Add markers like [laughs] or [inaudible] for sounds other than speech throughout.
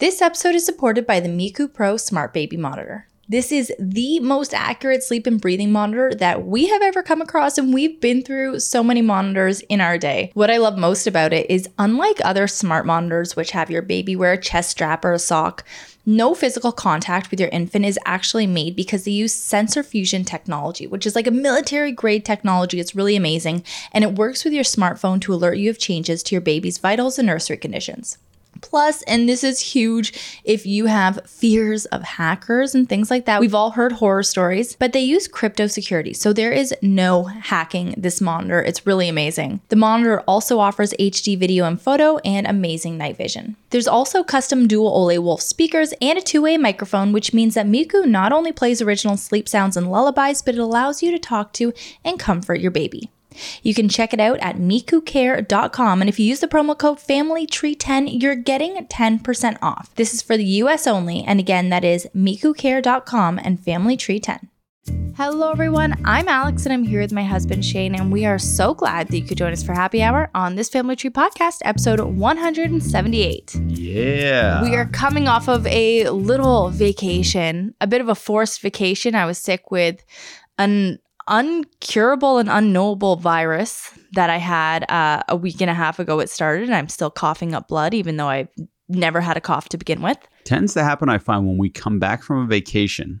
This episode is supported by the Miku Pro Smart Baby Monitor. This is the most accurate sleep and breathing monitor that we have ever come across, and we've been through so many monitors in our day. What I love most about it is, unlike other smart monitors, which have your baby wear a chest strap or a sock, no physical contact with your infant is actually made because they use sensor fusion technology, which is like a military grade technology. It's really amazing, and it works with your smartphone to alert you of changes to your baby's vitals and nursery conditions. Plus, and this is huge if you have fears of hackers and things like that. We've all heard horror stories, but they use crypto security. So there is no hacking this monitor. It's really amazing. The monitor also offers HD video and photo and amazing night vision. There's also custom dual Ole Wolf speakers and a two way microphone, which means that Miku not only plays original sleep sounds and lullabies, but it allows you to talk to and comfort your baby. You can check it out at mikucare.com. And if you use the promo code FamilyTree10, you're getting 10% off. This is for the US only. And again, that is mikucare.com and FamilyTree10. Hello, everyone. I'm Alex, and I'm here with my husband Shane, and we are so glad that you could join us for Happy Hour on this Family Tree podcast, episode 178. Yeah. We are coming off of a little vacation, a bit of a forced vacation. I was sick with an uncurable and unknowable virus that I had uh, a week and a half ago. It started, and I'm still coughing up blood, even though I've never had a cough to begin with. Tends to happen, I find, when we come back from a vacation.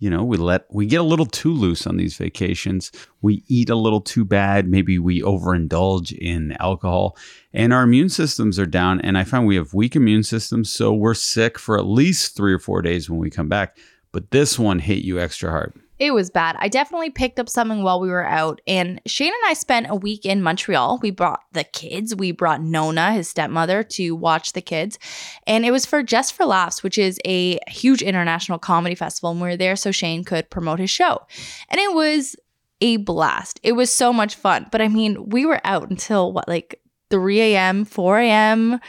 You know, we let we get a little too loose on these vacations. We eat a little too bad. Maybe we overindulge in alcohol, and our immune systems are down. And I find we have weak immune systems, so we're sick for at least three or four days when we come back. But this one hit you extra hard. It was bad. I definitely picked up something while we were out. And Shane and I spent a week in Montreal. We brought the kids. We brought Nona, his stepmother, to watch the kids. And it was for Just for Laughs, which is a huge international comedy festival. And we were there so Shane could promote his show. And it was a blast. It was so much fun. But I mean, we were out until what, like 3 a.m., 4 a.m.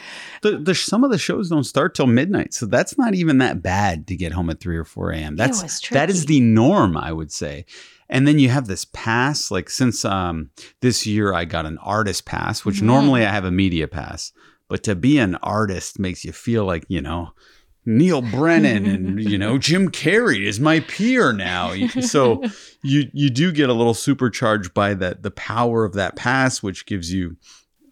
The, the, some of the shows don't start till midnight, so that's not even that bad to get home at 3 or 4 a.m. That's that is the norm, I would say. And then you have this pass. Like since um, this year, I got an artist pass, which mm-hmm. normally I have a media pass. But to be an artist makes you feel like you know Neal Brennan and [laughs] you know Jim Carrey is my peer now. So [laughs] you you do get a little supercharged by that the power of that pass, which gives you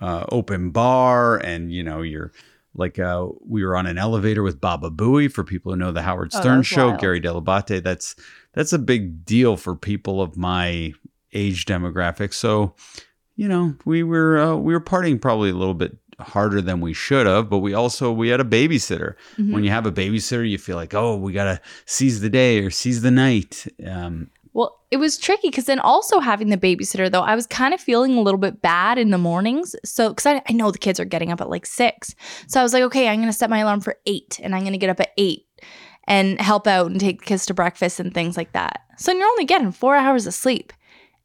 uh, open bar, and you know you're like uh, we were on an elevator with Baba Booey for people who know the Howard oh, Stern oh, show. Wild. Gary Dell'Abate. That's that's a big deal for people of my age demographic. So you know we were uh, we were partying probably a little bit harder than we should have but we also we had a babysitter mm-hmm. when you have a babysitter you feel like oh we gotta seize the day or seize the night um, well, it was tricky because then also having the babysitter, though, I was kind of feeling a little bit bad in the mornings. So, because I, I know the kids are getting up at like six. So I was like, okay, I'm going to set my alarm for eight and I'm going to get up at eight and help out and take the kids to breakfast and things like that. So you're only getting four hours of sleep.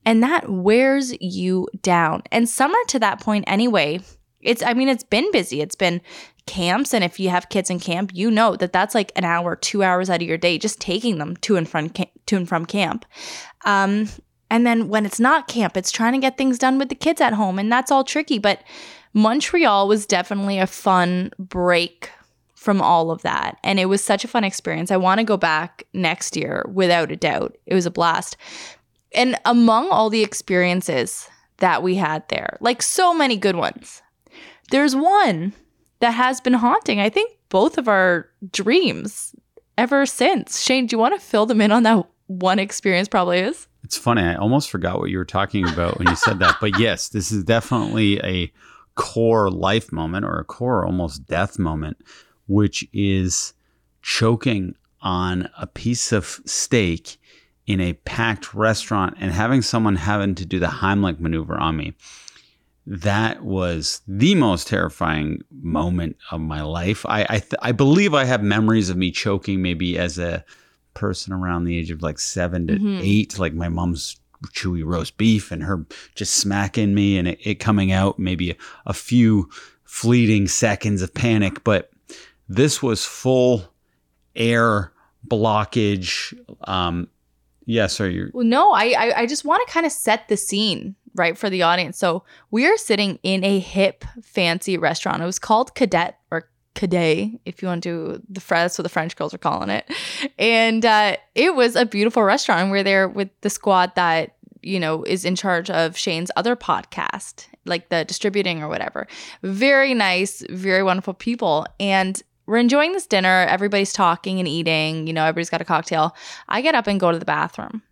And that wears you down. And summer to that point, anyway, it's, I mean, it's been busy. It's been camps and if you have kids in camp you know that that's like an hour two hours out of your day just taking them to and from to and from camp. Um, and then when it's not camp it's trying to get things done with the kids at home and that's all tricky but montreal was definitely a fun break from all of that and it was such a fun experience. I want to go back next year without a doubt. It was a blast. And among all the experiences that we had there like so many good ones there's one that has been haunting, I think, both of our dreams ever since. Shane, do you want to fill them in on that one experience probably is? It's funny. I almost forgot what you were talking about when you said that. But yes, this is definitely a core life moment or a core almost death moment, which is choking on a piece of steak in a packed restaurant and having someone having to do the Heimlich maneuver on me that was the most terrifying moment of my life. I I, th- I, believe I have memories of me choking maybe as a person around the age of like seven to mm-hmm. eight, like my mom's chewy roast beef and her just smacking me and it, it coming out maybe a, a few fleeting seconds of panic. But this was full air blockage. Um, yes, are you? Well, no, I I, I just want to kind of set the scene right for the audience. So we are sitting in a hip, fancy restaurant. It was called Cadet or Cadet, if you want to, the that's what the French girls are calling it. And uh, it was a beautiful restaurant. We're there with the squad that you know is in charge of Shane's other podcast, like the distributing or whatever. Very nice, very wonderful people, and we're enjoying this dinner. Everybody's talking and eating. You know, everybody's got a cocktail. I get up and go to the bathroom.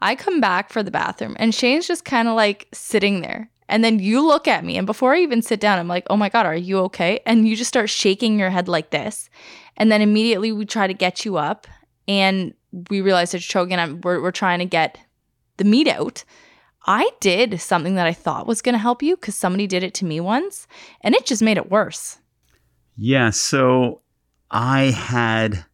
I come back for the bathroom, and Shane's just kind of like sitting there. And then you look at me, and before I even sit down, I'm like, oh my God, are you okay? And you just start shaking your head like this. And then immediately we try to get you up, and we realize it's choking. I'm, we're, we're trying to get the meat out. I did something that I thought was going to help you because somebody did it to me once, and it just made it worse. Yeah. So I had,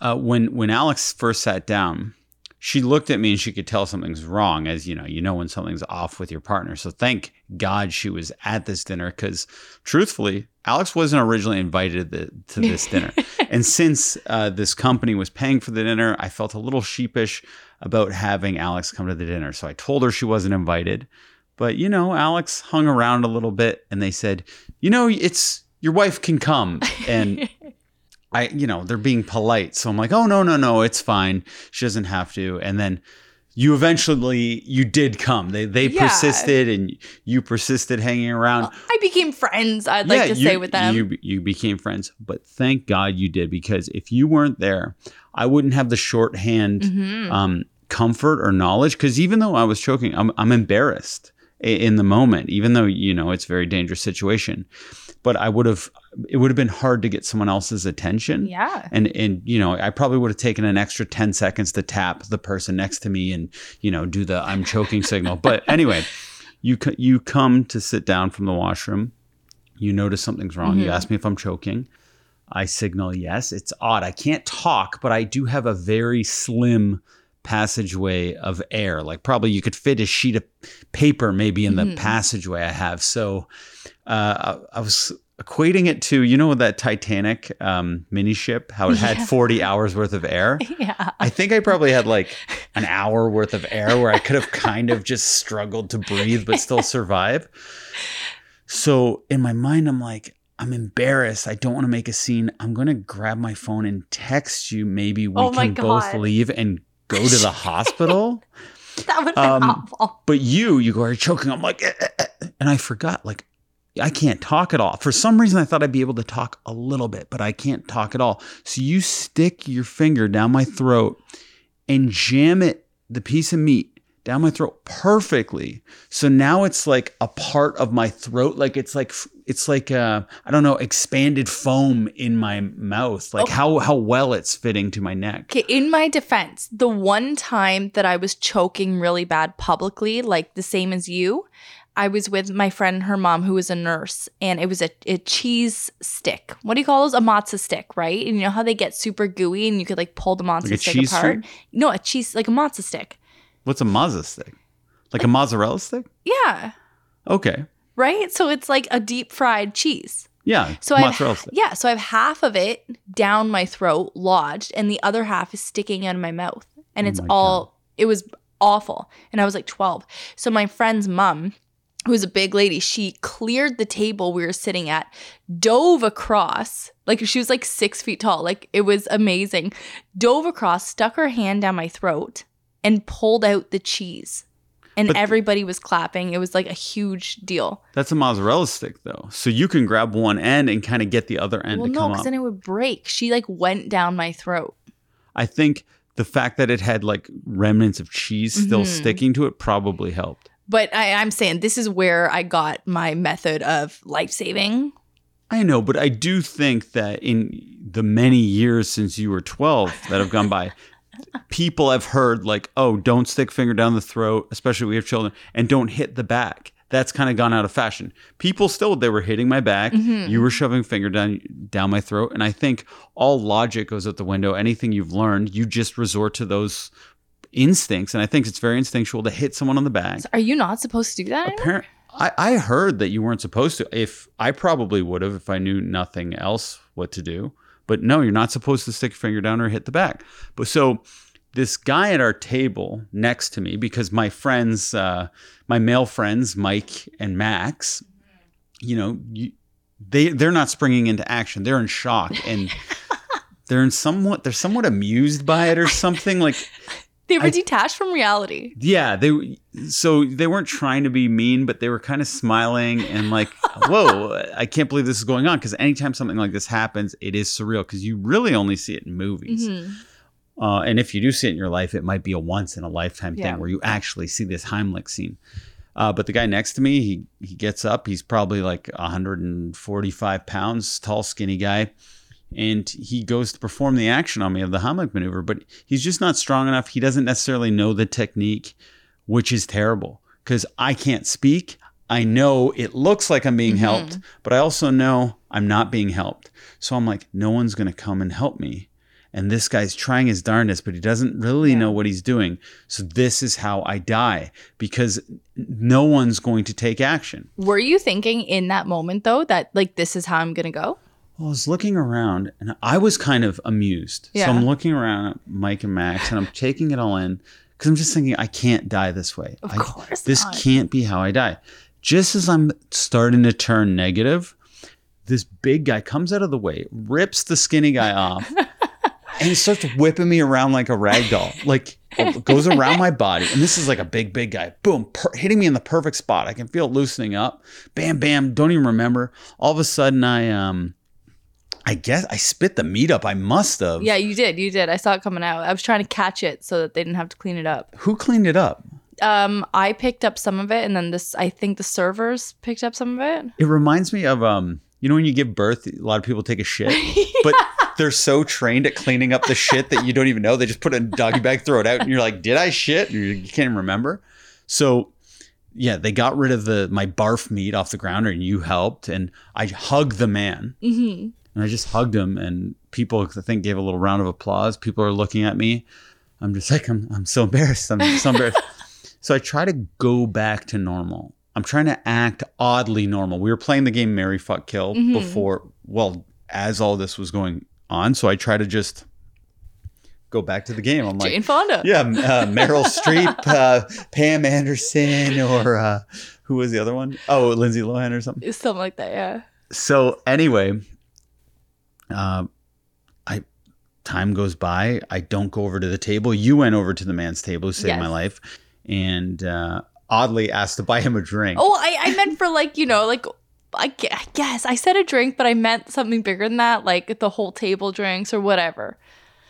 uh, when, when Alex first sat down, she looked at me and she could tell something's wrong as you know you know when something's off with your partner. So thank god she was at this dinner because truthfully alex wasn't originally invited to, to this dinner. [laughs] And since uh, this company was paying for the dinner i felt a little sheepish about having alex come to the dinner. So i told her she wasn't invited. But you know alex hung around a little bit and they said you know it's your wife can come. And [laughs] I, you know, they're being polite. So I'm like, oh, no, no, no, it's fine. She doesn't have to. And then you eventually, you did come. They, they yeah. persisted and you persisted hanging around. Well, I became friends, I'd yeah, like to you, say with them. You, you became friends. But thank God you did because if you weren't there, I wouldn't have the shorthand mm-hmm. um, comfort or knowledge. Because even though I was choking, I'm, I'm embarrassed in the moment, even though, you know, it's a very dangerous situation but I would have it would have been hard to get someone else's attention. Yeah. And and you know, I probably would have taken an extra 10 seconds to tap the person next to me and, you know, do the I'm choking signal. But [laughs] anyway, you you come to sit down from the washroom. You notice something's wrong. Mm-hmm. You ask me if I'm choking. I signal yes. It's odd. I can't talk, but I do have a very slim passageway of air. Like probably you could fit a sheet of paper maybe in the mm-hmm. passageway I have. So uh, I, I, was equating it to you know that Titanic um, mini ship, how it had yeah. 40 hours worth of air. [laughs] Yeah. I think I probably had like an hour worth of air where I could have kind of just struggled to breathe but still survive. So in my mind, I'm like, I'm embarrassed. I don't want to make a scene. I'm going to grab my phone and text you. Maybe we oh can both leave and go to the hospital. [laughs] that would have um, awful. But you, you go, are choking. I'm like, eh, eh, eh. and I forgot, like, I can't talk at all. For some reason, I thought I'd be able to talk a little bit, but I can't talk at all. So you stick your finger down my throat and jam it, the piece of meat, down my throat perfectly. So now it's like a part of my throat, like it's like it's like uh, I don't know, expanded foam in my mouth. Like okay. how how well it's fitting to my neck. Okay, in my defense, the one time that I was choking really bad publicly, like the same as you, I was with my friend, her mom, who was a nurse, and it was a, a cheese stick. What do you call those? A matzo stick, right? And you know how they get super gooey and you could like pull the matzo like stick apart? String? No, a cheese, like a matzo stick. What's a mazza stick? Like a mozzarella stick? Yeah. Okay. Right? So it's like a deep fried cheese. Yeah. So mozzarella stick. Yeah. So I have half of it down my throat, lodged, and the other half is sticking out of my mouth. And oh it's all, God. it was awful. And I was like 12. So my friend's mom, who's a big lady, she cleared the table we were sitting at, dove across, like she was like six feet tall. Like it was amazing. Dove across, stuck her hand down my throat, and pulled out the cheese. And but everybody was clapping. It was like a huge deal. That's a mozzarella stick, though. So you can grab one end and kind of get the other end well, to no, come up. because then it would break. She like went down my throat. I think the fact that it had like remnants of cheese still mm-hmm. sticking to it probably helped. But I, I'm saying this is where I got my method of life saving. I know, but I do think that in the many years since you were 12 that have gone by, [laughs] people have heard like, oh, don't stick finger down the throat, especially we have children, and don't hit the back. That's kind of gone out of fashion. People still they were hitting my back. Mm-hmm. You were shoving finger down down my throat, and I think all logic goes out the window. Anything you've learned, you just resort to those instincts, and I think it's very instinctual to hit someone on the back. So are you not supposed to do that? Apparently, I, I heard that you weren't supposed to. If I probably would have if I knew nothing else what to do. But no, you're not supposed to stick your finger down or hit the back. But so this guy at our table next to me, because my friends, uh, my male friends, Mike and Max, you know, you, they they're not springing into action. They're in shock and [laughs] they're in somewhat they're somewhat amused by it or something like they were I, detached from reality. Yeah, they so they weren't trying to be mean, but they were kind of smiling and like, [laughs] "Whoa, I can't believe this is going on." Because anytime something like this happens, it is surreal because you really only see it in movies. Mm-hmm. Uh, and if you do see it in your life, it might be a once in a lifetime yeah. thing where you actually see this Heimlich scene. Uh, but the guy next to me, he he gets up. He's probably like 145 pounds, tall, skinny guy and he goes to perform the action on me of the Heimlich maneuver, but he's just not strong enough. He doesn't necessarily know the technique, which is terrible because I can't speak. I know it looks like I'm being mm-hmm. helped, but I also know I'm not being helped. So I'm like, no one's going to come and help me. And this guy's trying his darndest, but he doesn't really yeah. know what he's doing. So this is how I die because no one's going to take action. Were you thinking in that moment, though, that like this is how I'm going to go? Well, I was looking around and I was kind of amused. Yeah. So I'm looking around at Mike and Max and I'm [laughs] taking it all in because I'm just thinking, I can't die this way. Of I, course. This not. can't be how I die. Just as I'm starting to turn negative, this big guy comes out of the way, rips the skinny guy off, [laughs] and he starts whipping me around like a rag doll. Like goes around my body. And this is like a big, big guy. Boom, per- hitting me in the perfect spot. I can feel it loosening up. Bam, bam. Don't even remember. All of a sudden, I um I guess I spit the meat up. I must have. Yeah, you did. You did. I saw it coming out. I was trying to catch it so that they didn't have to clean it up. Who cleaned it up? Um, I picked up some of it, and then this. I think the servers picked up some of it. It reminds me of um, you know, when you give birth, a lot of people take a shit, [laughs] yeah. but they're so trained at cleaning up the shit that you don't even know. They just put it in a doggy bag, throw it out, and you're like, "Did I shit?" You can't even remember. So yeah, they got rid of the my barf meat off the ground, and you helped, and I hugged the man. Mm-hmm and I just hugged him. And people, I think, gave a little round of applause. People are looking at me. I'm just like, I'm, I'm so embarrassed. I'm so [laughs] embarrassed. so I try to go back to normal. I'm trying to act oddly normal. We were playing the game Marry Fuck Kill mm-hmm. before, well, as all this was going on. So I try to just go back to the game. I'm like Jane Fonda. Yeah, uh, Meryl [laughs] Streep, uh, Pam Anderson, or uh, who was the other one? Oh, Lindsay Lohan or something. Something like that. Yeah. So anyway, uh, I time goes by. I don't go over to the table. You went over to the man's table who saved yes. my life, and uh, oddly asked to buy him a drink. Oh, I, I meant for like you know like I guess I said a drink, but I meant something bigger than that, like the whole table drinks or whatever.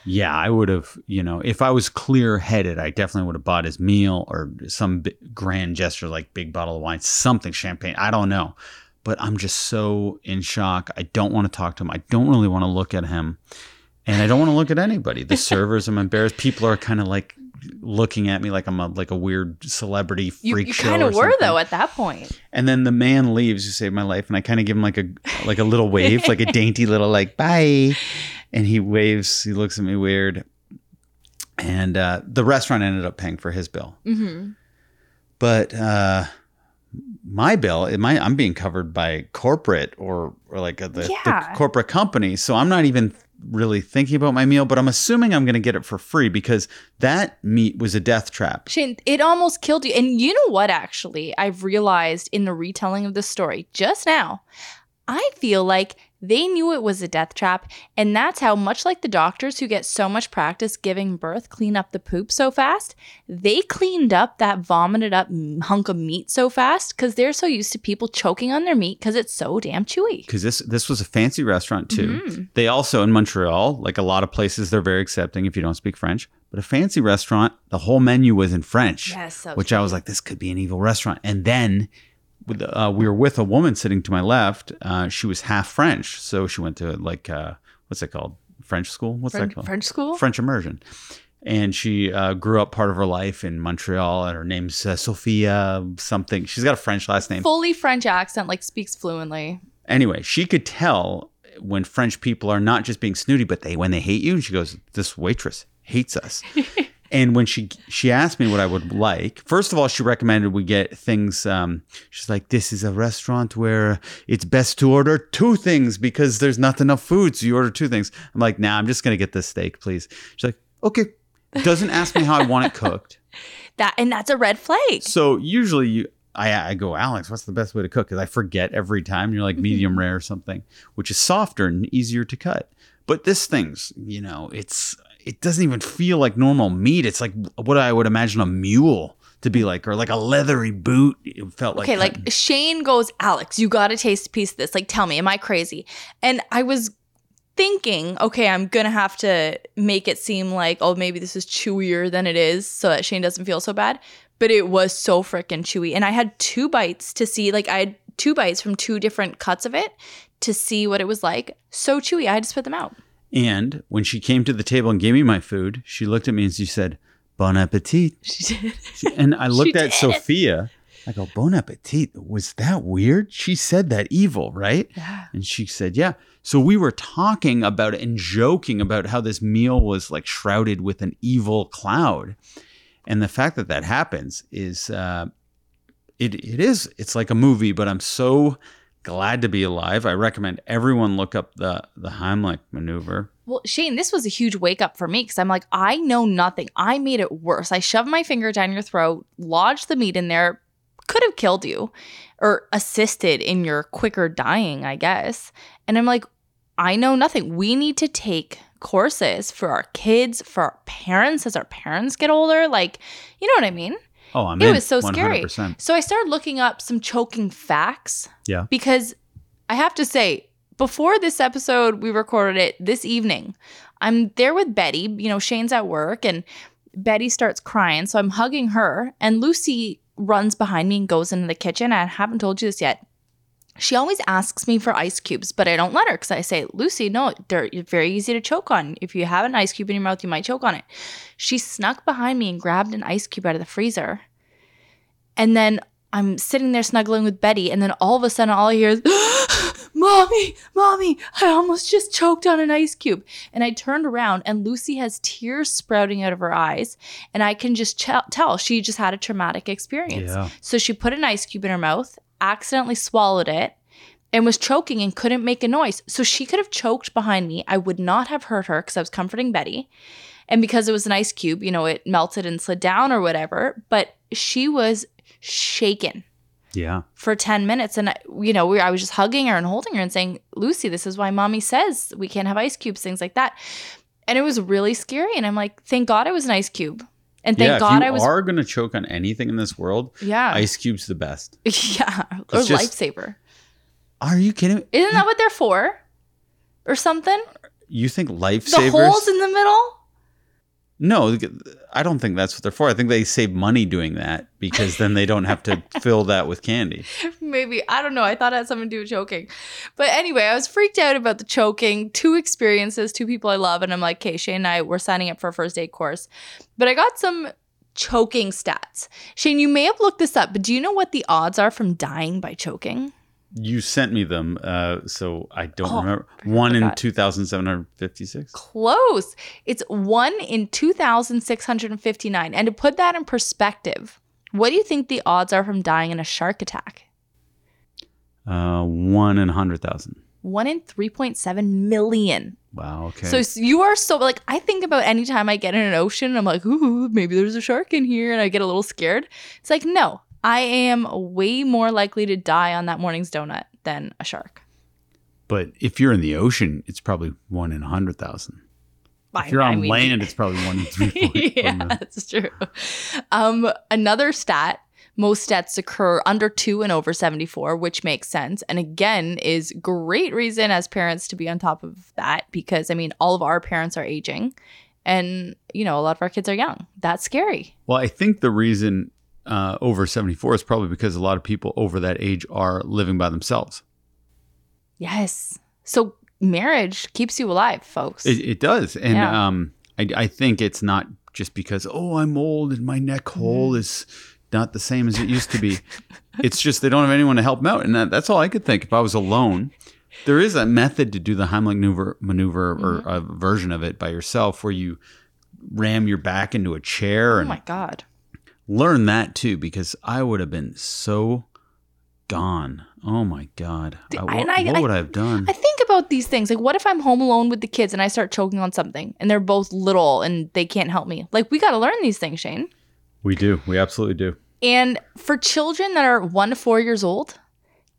Yeah, I would have, you know, if I was clear headed, I definitely would have bought his meal or some grand gesture like big bottle of wine, something champagne. I don't know but I'm just so in shock. I don't want to talk to him. I don't really want to look at him. And I don't want to look at anybody. The [laughs] servers, I'm embarrassed. People are kind of like looking at me like I'm a like a weird celebrity freak you, you show. You kind of were though at that point. And then the man leaves who saved my life, and I kind of give him like a like a little wave, like a [laughs] dainty little like bye, and he waves. He looks at me weird, and uh, the restaurant ended up paying for his bill. Mm-hmm. But uh, my bill, I'm being covered by corporate or or like a, the, yeah. the corporate company, so I'm not even really thinking about my meal, but I'm assuming I'm going to get it for free because that meat was a death trap. Shane, it almost killed you. And you know what, actually, I've realized in the retelling of the story just now, I feel like they knew it was a death trap, and that's how, much like the doctors who get so much practice giving birth clean up the poop so fast, they cleaned up that vomited up hunk of meat so fast because they're so used to people choking on their meat because it's so damn chewy. Because this this was a fancy restaurant too. Mm-hmm. They also in Montreal, like a lot of places, they're very accepting if you don't speak French. But a fancy restaurant, the whole menu was in French, yes, so which I was like, this could be an evil restaurant. And then uh, we were with a woman sitting to my left. Uh, she was half French, so she went to like uh, what's it called? French school? What's French, that called? French school? French immersion. And she uh, grew up part of her life in Montreal, and her name's uh, Sophia something. She's got a French last name. Fully French accent, like speaks fluently. Anyway, she could tell when French people are not just being snooty, but they when they hate you. And she goes, "This waitress hates us." [laughs] And when she she asked me what I would like, first of all, she recommended we get things. Um, she's like, "This is a restaurant where it's best to order two things because there's not enough food, so you order two things." I'm like, "Nah, I'm just gonna get the steak, please." She's like, "Okay." Doesn't ask me how I want it cooked. [laughs] that and that's a red flag. So usually you I, I go, Alex, what's the best way to cook? Because I forget every time. You're like medium rare or something, which is softer and easier to cut. But this thing's, you know, it's it doesn't even feel like normal meat. It's like what I would imagine a mule to be like, or like a leathery boot. It felt like okay. Like Shane goes, Alex, you got to taste a piece of this. Like, tell me, am I crazy? And I was thinking, okay, I'm gonna have to make it seem like, oh, maybe this is chewier than it is, so that Shane doesn't feel so bad. But it was so freaking chewy, and I had two bites to see. Like, I had two bites from two different cuts of it to see what it was like. So chewy, I had to spit them out. And when she came to the table and gave me my food, she looked at me and she said, Bon appetit. [laughs] She did. and I looked at Sophia. I go, Bon appetit. Was that weird? She said that evil, right? Yeah. And she said, Yeah. So we were talking about it and joking about how this meal was like shrouded with an evil cloud. And the fact that that happens is, uh, it, it is, it's like a movie, but I'm so glad to be alive. I recommend everyone look up the the Heimlich maneuver. Well, Shane, this was a huge wake up for me because I'm like, I know nothing. I made it worse. I shoved my finger down your throat, lodged the meat in there, could have killed you or assisted in your quicker dying, I guess. And I'm like, I know nothing. We need to take courses for our kids, for our parents as our parents get older. Like, you know what I mean? Oh, I'm it in, was so 100%. scary. So I started looking up some choking facts. Yeah. Because I have to say, before this episode, we recorded it this evening. I'm there with Betty. You know, Shane's at work and Betty starts crying. So I'm hugging her, and Lucy runs behind me and goes into the kitchen. I haven't told you this yet. She always asks me for ice cubes, but I don't let her because I say, Lucy, no, they're very easy to choke on. If you have an ice cube in your mouth, you might choke on it. She snuck behind me and grabbed an ice cube out of the freezer. And then I'm sitting there snuggling with Betty, and then all of a sudden, all I hear is, Mommy, Mommy, I almost just choked on an ice cube. And I turned around, and Lucy has tears sprouting out of her eyes. And I can just ch- tell she just had a traumatic experience. Yeah. So she put an ice cube in her mouth, accidentally swallowed it, and was choking and couldn't make a noise. So she could have choked behind me. I would not have hurt her because I was comforting Betty. And because it was an ice cube, you know, it melted and slid down or whatever. But she was shaken Yeah. for 10 minutes. And, you know, we, I was just hugging her and holding her and saying, Lucy, this is why mommy says we can't have ice cubes, things like that. And it was really scary. And I'm like, thank God it was an ice cube. And thank yeah, God if you I was. are gonna choke on anything in this world, yeah. ice cube's the best. [laughs] yeah. Or just- lifesaver. Are you kidding? me? Isn't that what they're for? Or something? You think lifesavers? The holes in the middle? No, I don't think that's what they're for. I think they save money doing that because then they don't have to [laughs] fill that with candy. Maybe. I don't know. I thought it had something to do with choking. But anyway, I was freaked out about the choking. Two experiences, two people I love. And I'm like, okay, Shane and I, we're signing up for a first aid course. But I got some choking stats. Shane, you may have looked this up, but do you know what the odds are from dying by choking? You sent me them, uh, so I don't Oh, remember. One in two thousand seven hundred fifty-six. Close. It's one in 2,659. And to put that in perspective, what do you think the odds are from dying in a shark attack? Uh, one in hundred thousand. One in 3.7 million. Wow. Okay. So s- you are so like I think about anytime I get in an ocean, I'm like, ooh, maybe there's a shark in here, and I get a little scared. It's like, no, I am way more likely to die on that morning's donut than a shark. but if you're in the ocean, it's probably one in a hundred thousand. If you're I on mean- land, it's probably one in [laughs] three. yeah, that's true. Um, another stat. Most deaths occur under two and over 74, which makes sense. And again, is great reason as parents to be on top of that because I mean, all of our parents are aging and, you know, a lot of our kids are young. That's scary. Well, I think the reason uh, over 74 is probably because a lot of people over that age are living by themselves. Yes. So marriage keeps you alive, folks. It, it does. And Yeah. um, I, I think it's not just because, oh, I'm old and my neck Mm-hmm. hole is not the same as it used to be. [laughs] it's just they don't have anyone to help them out. And that, that's all I could think. If I was alone, there is a method to do the Heimlich maneuver, maneuver or Mm-hmm. a version of it by yourself where you ram your back into a chair oh and my God. Learn that too because I would have been so gone. Oh my god! I- I- what, and I- what I- would I have done? I think about these things. Like, what if I'm home alone with the kids and I start choking on something and they're both little and they can't help me? Like, we got to learn these things, Shane. we do. We absolutely do. And for children that are one to four years old,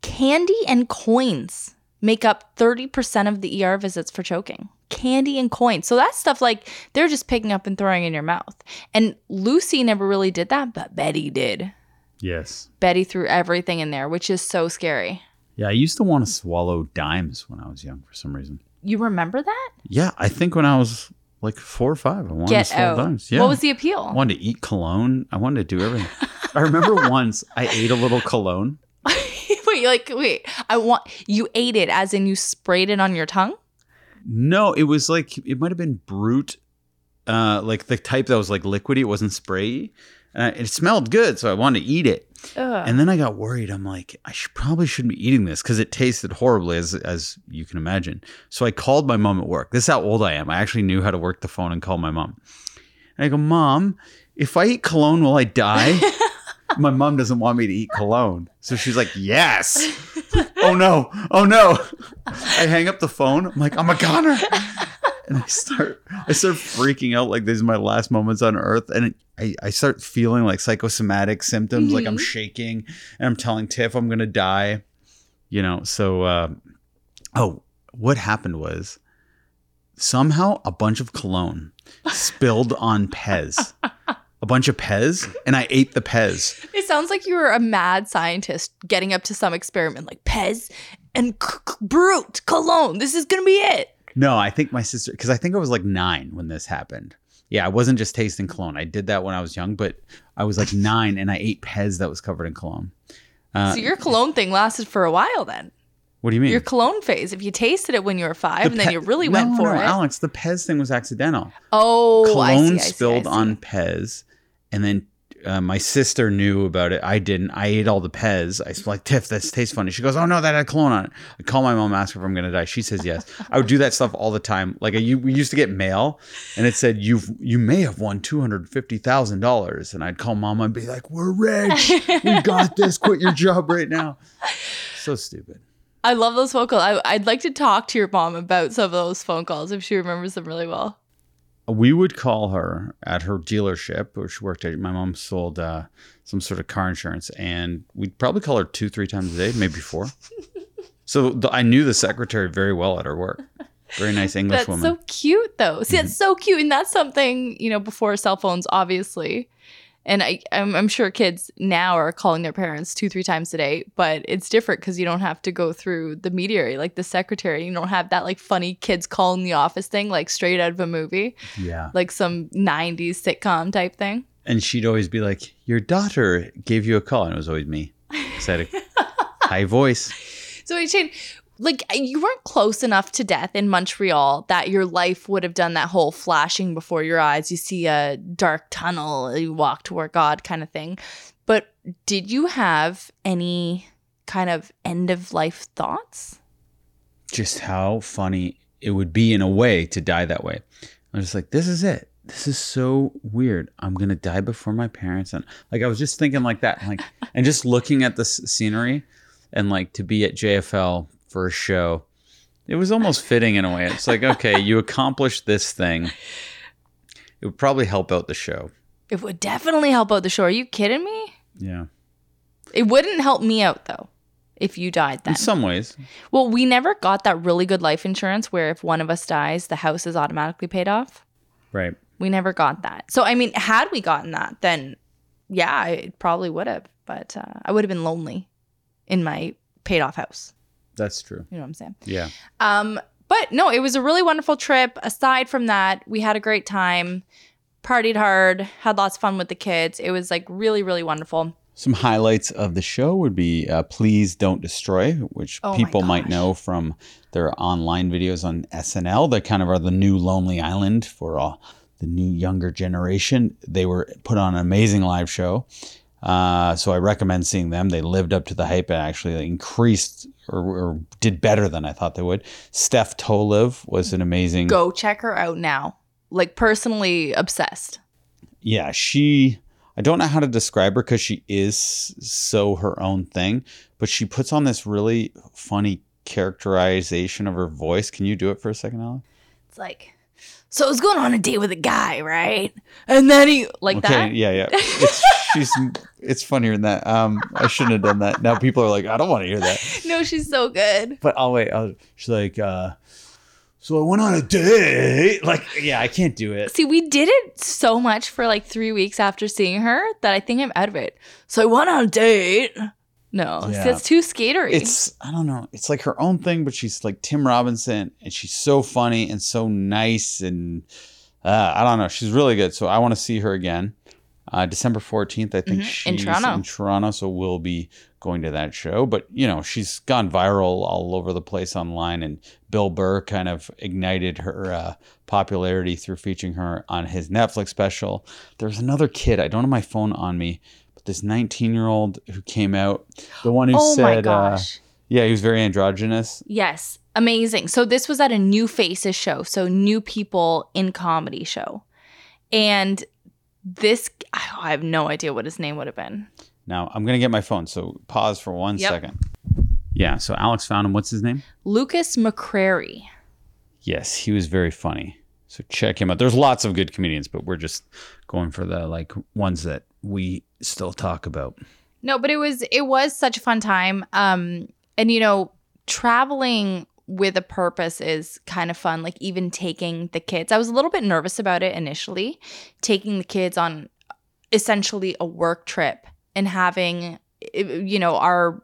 candy and coins make up 30% of the ER visits for choking. Candy and coins. So that's stuff like they're just picking up and throwing in your mouth. And Lucy never really did that, but Betty did. Yes. Betty threw everything in there, which is so scary. Yeah, I used to want to swallow dimes when I was young for some reason. You remember that? Yeah, I think when I was like four or five, I wanted Get to swallow out. dimes. Yeah. What was the appeal? I wanted to eat cologne. I wanted to do everything. I remember [laughs] once I ate a little cologne. [laughs] wait, like wait, I want you ate it as in you sprayed it on your tongue? No, it was like it might have been Brut, uh, like the type that was like liquidy. It wasn't sprayy. Uh, it smelled good, so I wanted to eat it. Ugh. And then I got worried. I'm like, I should, probably shouldn't be eating this because it tasted horribly, as as you can imagine. So I called my mom at work. This is how old I am. I actually knew how to work the phone and call my mom. And I go, Mom, if I eat cologne, will I die? [laughs] my mom doesn't want me to eat cologne. So she's like, Yes. [laughs] oh no. Oh no. I hang up the phone. I'm like, I'm a goner and I start I start freaking out like these are my last moments on earth and I, I start feeling like psychosomatic symptoms mm-hmm. like I'm mm-hmm. shaking and I'm telling Tiff I'm gonna die you know so uh, oh what happened was somehow a bunch of cologne spilled on Pez a bunch of Pez and I ate the Pez. It sounds like you were a mad scientist getting up to some experiment like Pez and c- c- Brut cologne. This is going to be it. No, I think my sister, because I think I was like nine when this happened. Yeah, I wasn't just tasting cologne. I did that when I was young, but I was like nine and I ate Pez that was covered in cologne. Uh, so your cologne thing lasted for a while then. What do you mean? Your cologne phase. If you tasted it when you were five, the and then you really no, went for no, it. Alex, the Pez thing was accidental. Oh, cologne I see, I spilled see, see. on Pez, and then uh, my sister knew about it. I didn't. I ate all the Pez. I was like, Tiff, this tastes funny. She goes, Oh no, that had cologne on it. I call my mom, ask her if I'm gonna die. She says yes. I would do that stuff all the time. Like I, you, we used to get mail, and it said you you may have won two hundred fifty thousand dollars, and I'd call mom and be like, We're rich. We got this. Quit your job right now. So stupid. I love those phone calls. I, I'd like to talk to your mom about some of those phone calls if she remembers them really well we would call her at her dealership where she worked at. My mom sold uh, some sort of car insurance, and we'd probably call her two, three times a day, maybe four. [laughs] so the, I knew the secretary very well at her work. Very nice English that's woman. so cute, though. See, mm-hmm. that's so cute, and that's something you know before cell phones, obviously and I, I'm, I'm, sure kids now are calling their parents two, three times a day, but it's different because you don't have to go through the mediary, like the secretary. You don't have that like funny kids calling the office thing, like straight out of a movie. Yeah. Like some 90s sitcom type thing. And she'd always be like, Your daughter gave you a call. And it was always me. Said a [laughs] high voice. So, wait, Shane, like uh, you weren't close enough to death in Montreal that your life would have done that whole flashing before your eyes. You see a dark tunnel, you walk toward God kind of thing. But did you have any kind of end of life thoughts? Just how funny it would be in a way to die that way. I was just like, this is it. This is so weird. I'm gonna die before my parents, and like I was just thinking like that, like and just looking at the scenery, and like to be at JFL for a show. It was almost fitting in a way. It's like, okay, you accomplished this thing. It would probably help out the show. It would definitely help out the show. Are you kidding me? Yeah. It wouldn't help me out though if you died then. In some ways. Well, we never got that really good life insurance where if one of us dies, the house is automatically paid off. Right. We never got that. So, I mean, had we gotten that, then yeah, I probably would have, but uh, I would have been lonely in my paid off house. That's true. You know what I'm saying? Yeah. Um, but no, it was a really wonderful trip. Aside from that, we had a great time, partied hard, had lots of fun with the kids. It was like really, really wonderful. Some highlights of the show would be uh, Please Don't Destroy, which oh people might know from their online videos on SNL. They kind of are the new Lonely Island for uh, the new younger generation. They were put on an amazing live show. Uh, so I recommend seeing them. They lived up to the hype and actually increased or, or, did better than I thought they would. Steph Tolev was an amazing. Go check her out now. Like personally obsessed. Yeah, she. I don't know how to describe her because she is so her own thing, but she puts on this really funny characterization of her voice. Can you do it for a second, Alex? It's like so I was going on a date with a guy, right? And then he like okay, that. Yeah, yeah. It's, she's it's funnier than that. Um, I shouldn't have done that. Now people are like, I don't want to hear that. [laughs] No, she's so good. But I'll wait. I'll, she's like, uh, so I went on a date. Like, yeah, I can't do it. See, we did it so much for like three weeks after seeing her that I think I'm out of it. So I went on a date. No, yeah. that's too skatery. It's I don't know. It's like her own thing, but she's like Tim Robinson, and she's so funny and so nice, and uh, I don't know. She's really good. So I want to see her again. Uh, December fourteenth, I think mm-hmm. she's in Toronto. in Toronto. So we'll be going to that show. But you know, she's gone viral all over the place online, and Bill Burr kind of ignited her uh, popularity through featuring her on his Netflix special. There's another kid. I don't have my phone on me this 19 year old who came out, the one who oh said, uh, yeah, he was very androgynous. Yes, amazing. So this was at a New Faces show, so new people in comedy show, and this I have no idea what his name would have been. Now I'm gonna get my phone, so pause for one yep. second. Yeah, so Alex found him. What's his name? Lucas McCrary. Yes, he was very funny. So check him out. There's lots of good comedians, but we're just going for the like ones that we still talk about. No, but it was it was such a fun time. Um and you know, traveling with a purpose is kind of fun like even taking the kids. I was a little bit nervous about it initially, taking the kids on essentially a work trip and having you know our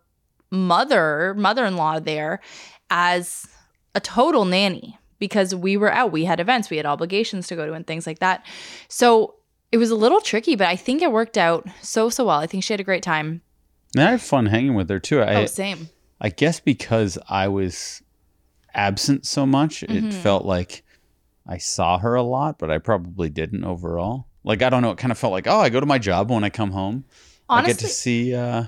mother mother-in-law there as a total nanny because we were out we had events we had obligations to go to and things like that so it was a little tricky, but I think it worked out so so well. I think she had a great time. And I had fun hanging with her too. I, oh, same. I guess because I was absent so much, mm-hmm. it felt like I saw her a lot, but I probably didn't overall. Like I don't know, it kind of felt like, oh, I go to my job when I come home. Honestly, I get to see uh,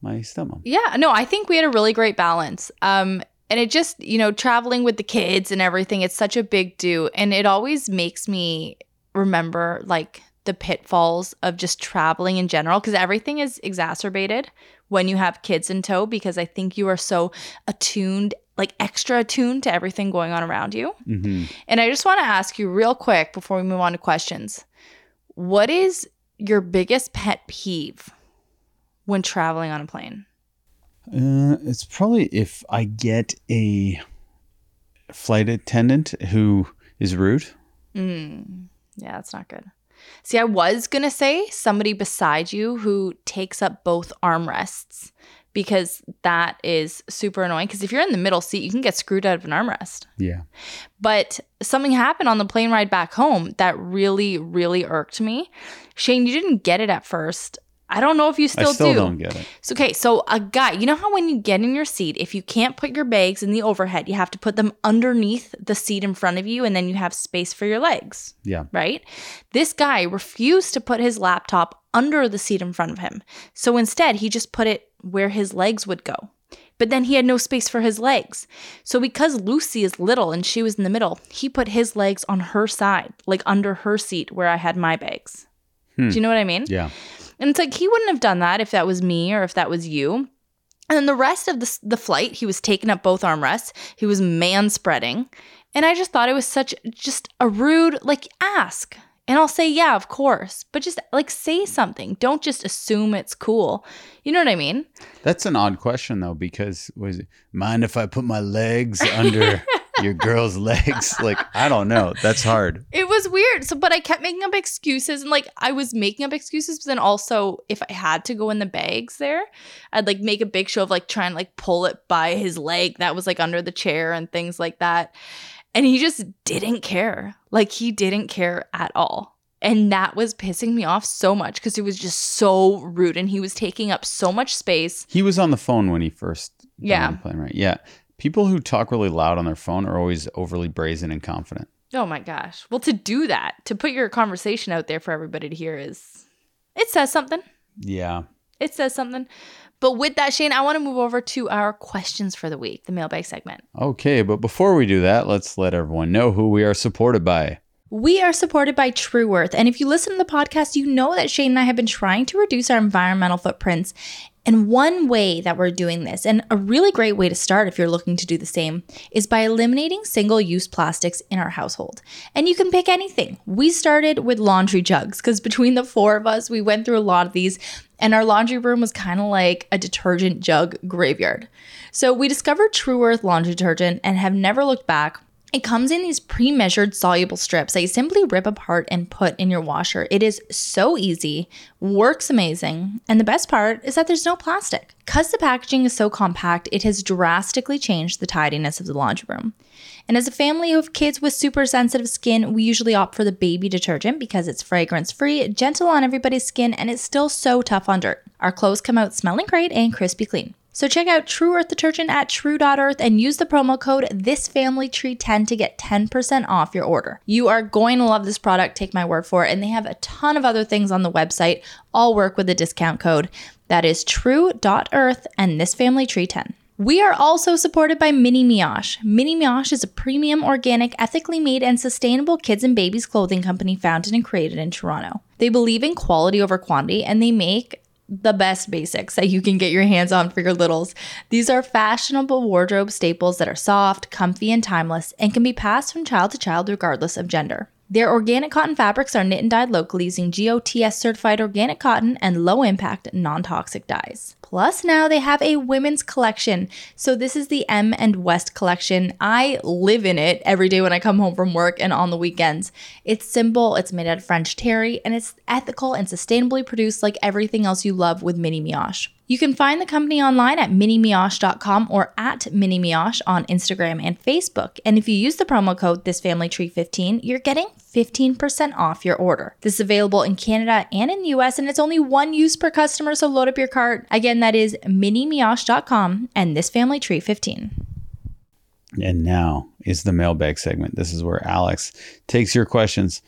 my stepmom. Yeah, no, I think we had a really great balance. Um, and it just, you know, traveling with the kids and everything, it's such a big do, and it always makes me remember like the pitfalls of just traveling in general because everything is exacerbated when you have kids in tow because I think you are so attuned, like extra attuned to everything going on around you. Mm-hmm. And I just want to ask you real quick before we move on to questions what is your biggest pet peeve when traveling on a plane? Uh, it's probably if I get a flight attendant who is rude. Mm, yeah, that's not good. See, I was going to say somebody beside you who takes up both armrests because that is super annoying. Because if you're in the middle seat, you can get screwed out of an armrest. Yeah. But something happened on the plane ride back home that really, really irked me. Shane, you didn't get it at first. I don't know if you still, I still do. don't get it. So, okay, so a guy, you know how when you get in your seat, if you can't put your bags in the overhead, you have to put them underneath the seat in front of you and then you have space for your legs. Yeah. Right? This guy refused to put his laptop under the seat in front of him. So instead, he just put it where his legs would go. But then he had no space for his legs. So because Lucy is little and she was in the middle, he put his legs on her side, like under her seat where I had my bags. Hmm. Do you know what I mean? Yeah. And it's like he wouldn't have done that if that was me or if that was you. And then the rest of the, the flight, he was taking up both armrests. He was man spreading. And I just thought it was such just a rude, like, ask. And I'll say, yeah, of course. But just like say something. Don't just assume it's cool. You know what I mean? That's an odd question though, because was it mind if I put my legs under [laughs] your girl's legs. [laughs] Like, I don't know. That's hard. It was weird. So, but I kept making up excuses and like I was making up excuses, but then also if I had to go in the bags there, I'd like make a big show of like trying to like pull it by his leg that was like under the chair and things like that. And he just didn't care. Like, he didn't care at all. And that was pissing me off so much because it was just so rude and he was taking up so much space. He was on the phone when he first yeah. plane, right? Yeah. People who talk really loud on their phone are always overly brazen and confident. Oh my gosh. Well, to do that, to put your conversation out there for everybody to hear is it says something. Yeah. It says something. But with that, Shane, I want to move over to our questions for the week, the mailbag segment. Okay, but before we do that, let's let everyone know who we are supported by. We are supported by Tru Earth. And if you listen to the podcast, you know that Shane and I have been trying to reduce our environmental footprints And one way that we're doing this, and a really great way to start if you're looking to do the same, is by eliminating single use plastics in our household. And you can pick anything. We started with laundry jugs because between the four of us, we went through a lot of these, and our laundry room was kind of like a detergent jug graveyard. So we discovered Tru Earth laundry detergent and have never looked back. It comes in these pre measured soluble strips that you simply rip apart and put in your washer. It is so easy, works amazing, and the best part is that there's no plastic. Because the packaging is so compact, it has drastically changed the tidiness of the laundry room. And as a family of kids with super sensitive skin, we usually opt for the baby detergent because it's fragrance free, gentle on everybody's skin, and it's still so tough on dirt. Our clothes come out smelling great and crispy clean. So check out Tru Earth Detergent at tru.earth and use the promo code ThisFamilyTree10 to get 10% off your order. You are going to love this product, take my word for it. And they have a ton of other things on the website, all work with a discount code. That is tru.earth and ThisFamilyTree10. We are also supported by Mini Mioche. Mini Mioche is a premium, organic, ethically made, and sustainable kids and babies clothing company founded and created in Toronto. They believe in quality over quantity and they make the best basics that you can get your hands on for your littles. These are fashionable wardrobe staples that are soft, comfy, and timeless and can be passed from child to child regardless of gender. Their organic cotton fabrics are knit and dyed locally using GOTS certified organic cotton and low impact, non toxic dyes. Plus, now they have a women's collection. So, this is the M and West collection. I live in it every day when I come home from work and on the weekends. It's simple, it's made out of French terry, and it's ethical and sustainably produced like everything else you love with Mini Mioche. You can find the company online at minimioche.com or at minimioche on Instagram and Facebook. And if you use the promo code thisfamilytree15, you're getting 15% off your order. This is available in Canada and in the US, and it's only one use per customer, so load up your cart. Again, that is minimioche.com and thisfamilytree15. And now is the mailbag segment. This is where Alex takes your questions,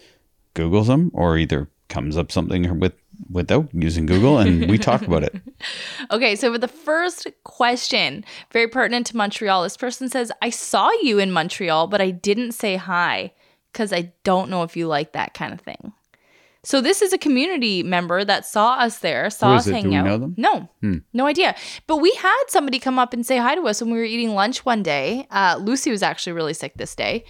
Googles them, or either comes up something with without using Google and we talk about it. [laughs] Okay, so for the first question, very pertinent to Montreal, this person says, I saw you in Montreal, but I didn't say hi because I don't know if you like that kind of thing. So this is a community member that saw us there, saw us hang out. No, hmm. no idea. But we had somebody come up and say hi to us when we were eating lunch one day. Uh, Lucy was actually really sick this day,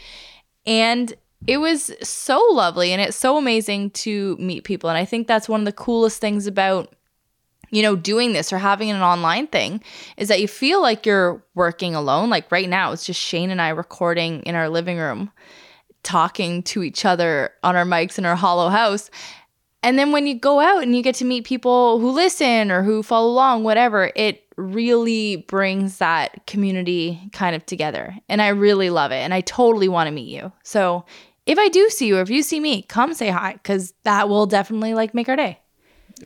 and it was so lovely and it's so amazing to meet people. And I think that's one of the coolest things about you know, doing this or having an online thing is that you feel like you're working alone. Like right now, it's just Shane and I recording in our living room, talking to each other on our mics in our hollow house. And then when you go out and you get to meet people who listen or who follow along, whatever, it really brings that community kind of together. And I really love it. And I totally want to meet you. So if I do see you or if you see me, come say hi because that will definitely like make our day.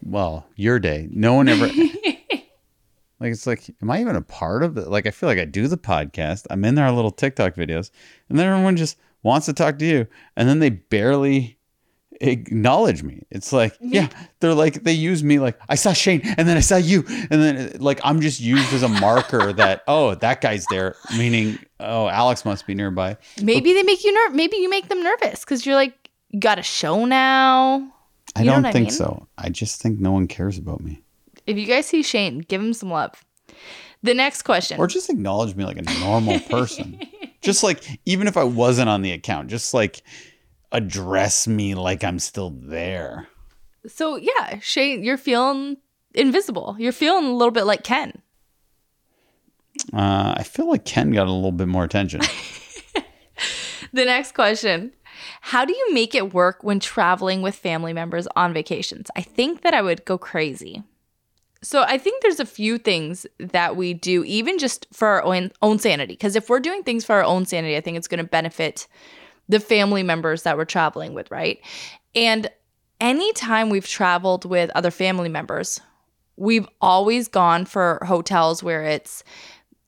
Well, your day. No one ever. [laughs] [laughs] like it's like, am I even a part of it? Like I feel like I do the podcast. I'm in their little TikTok videos, and then everyone just wants to talk to you, and then they barely acknowledge me. It's like, yeah, they're like they use me like I saw Shane and then I saw you and then like I'm just used as a marker [laughs] that oh that guy's there, meaning oh Alex must be nearby. Maybe but, they make you nerve. Maybe you make them nervous because you're like you got a show now. I don't think I mean? so. I just think no one cares about me. If you guys see Shane, give him some love. The next question. Or just acknowledge me like a normal person. [laughs] just like even if I wasn't on the account, just like address me like I'm still there. So yeah, Shay, you're feeling invisible. You're feeling a little bit like Ken. Uh, I feel like Ken got a little bit more attention. [laughs] the next question. How do you make it work when traveling with family members on vacations? I think that I would go crazy. So I think there's a few things that we do, even just for our own, own sanity. Because if we're doing things for our own sanity, I think it's going to benefit the family members that we're traveling with, right? And anytime we've traveled with other family members, we've always gone for hotels where it's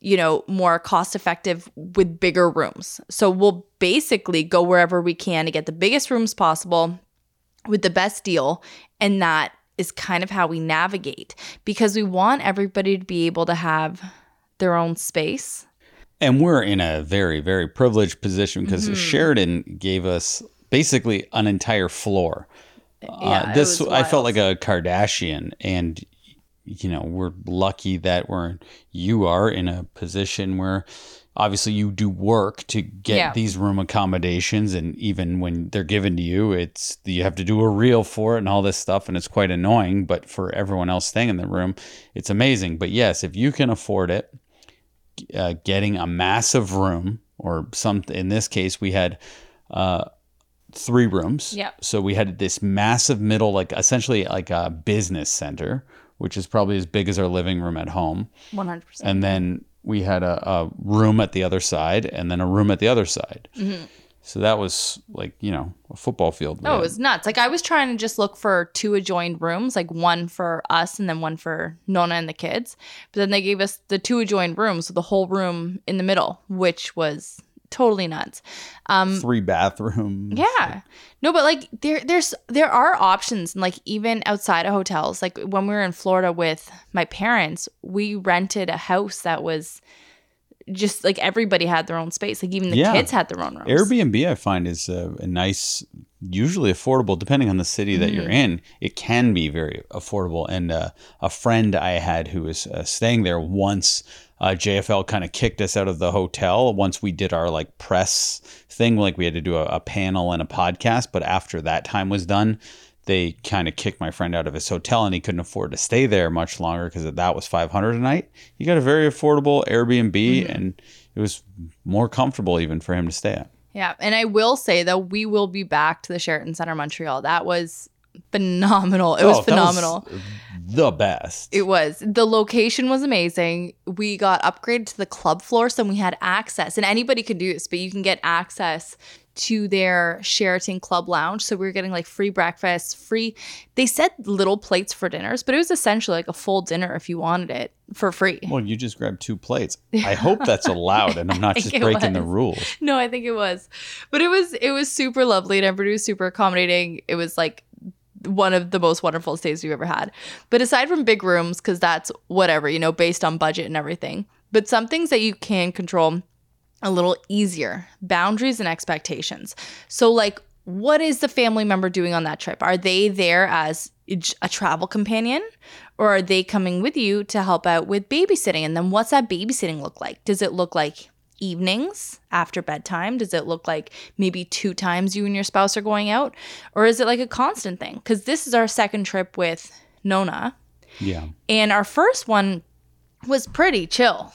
you know more cost effective with bigger rooms so we'll basically go wherever we can to get the biggest rooms possible with the best deal and that is kind of how we navigate because we want everybody to be able to have their own space and we're in a very, very privileged position because mm-hmm. Sheraton gave us basically an entire floor. Yeah, uh, this I felt like a Kardashian, and you know, we're lucky that we're you are in a position where obviously you do work to get yeah. these room accommodations and even when they're given to you it's you have to do a reel for it and all this stuff and it's quite annoying but for everyone else staying in the room it's amazing but yes if you can afford it uh, getting a massive room or some in this case we had uh, three rooms yeah so we had this massive middle like essentially like a business center which is probably as big as our living room at home 100% and then we had a, a, room at the other side and then a room at the other side. Mm-hmm. So that was like, you know, a football field. Oh, it was nuts. Like I was trying to just look for two adjoined rooms, like one for us and then one for Nona and the kids. But then they gave us the two adjoined rooms, so the whole room in the middle, which was totally nuts. Um, Three bathrooms. Yeah. No, but like there there's there are options and like even outside of hotels. Like when we were in Florida with my parents, we rented a house that was just like everybody had their own space. Like even the yeah. kids had their own rooms. Airbnb I find is a, a nice usually affordable depending on the city that mm-hmm. you're in. It can be very affordable and uh, a friend I had who was uh, staying there once uh, JFL kind of kicked us out of the hotel once we did our like press thing. Like we had to do a, a panel and a podcast. But after that time was done, they kind of kicked my friend out of his hotel and he couldn't afford to stay there much longer because that was 500 a night. He got a very affordable Airbnb mm-hmm. and it was more comfortable even for him to stay at. Yeah. And I will say that we will be back to the Sheraton Center Montreal. That was phenomenal. It oh, was phenomenal. Was the best. It was. The location was amazing. We got upgraded to the club floor, so we had access, and anybody could do this, but you can get access to their Sheraton Club Lounge. So we were getting like free breakfast, free. They said little plates for dinners, but it was essentially like a full dinner if you wanted it for free. Well, you just grabbed two plates. [laughs] I hope that's allowed, and I'm not just breaking the rules. No, I think it was, but it was it was super lovely, and everybody was super accommodating. It was like one of the most wonderful stays we've ever had. But aside from big rooms, because that's whatever, you know, based on budget and everything, but some things that you can control a little easier boundaries and expectations. So, like, what is the family member doing on that trip? Are they there as a travel companion or are they coming with you to help out with babysitting? And then what's that babysitting look like? Does it look like evenings after bedtime? Does it look like maybe two times you and your spouse are going out? Or is it like a constant thing? Because this is our second trip with Nona. Yeah. And our first one was pretty chill.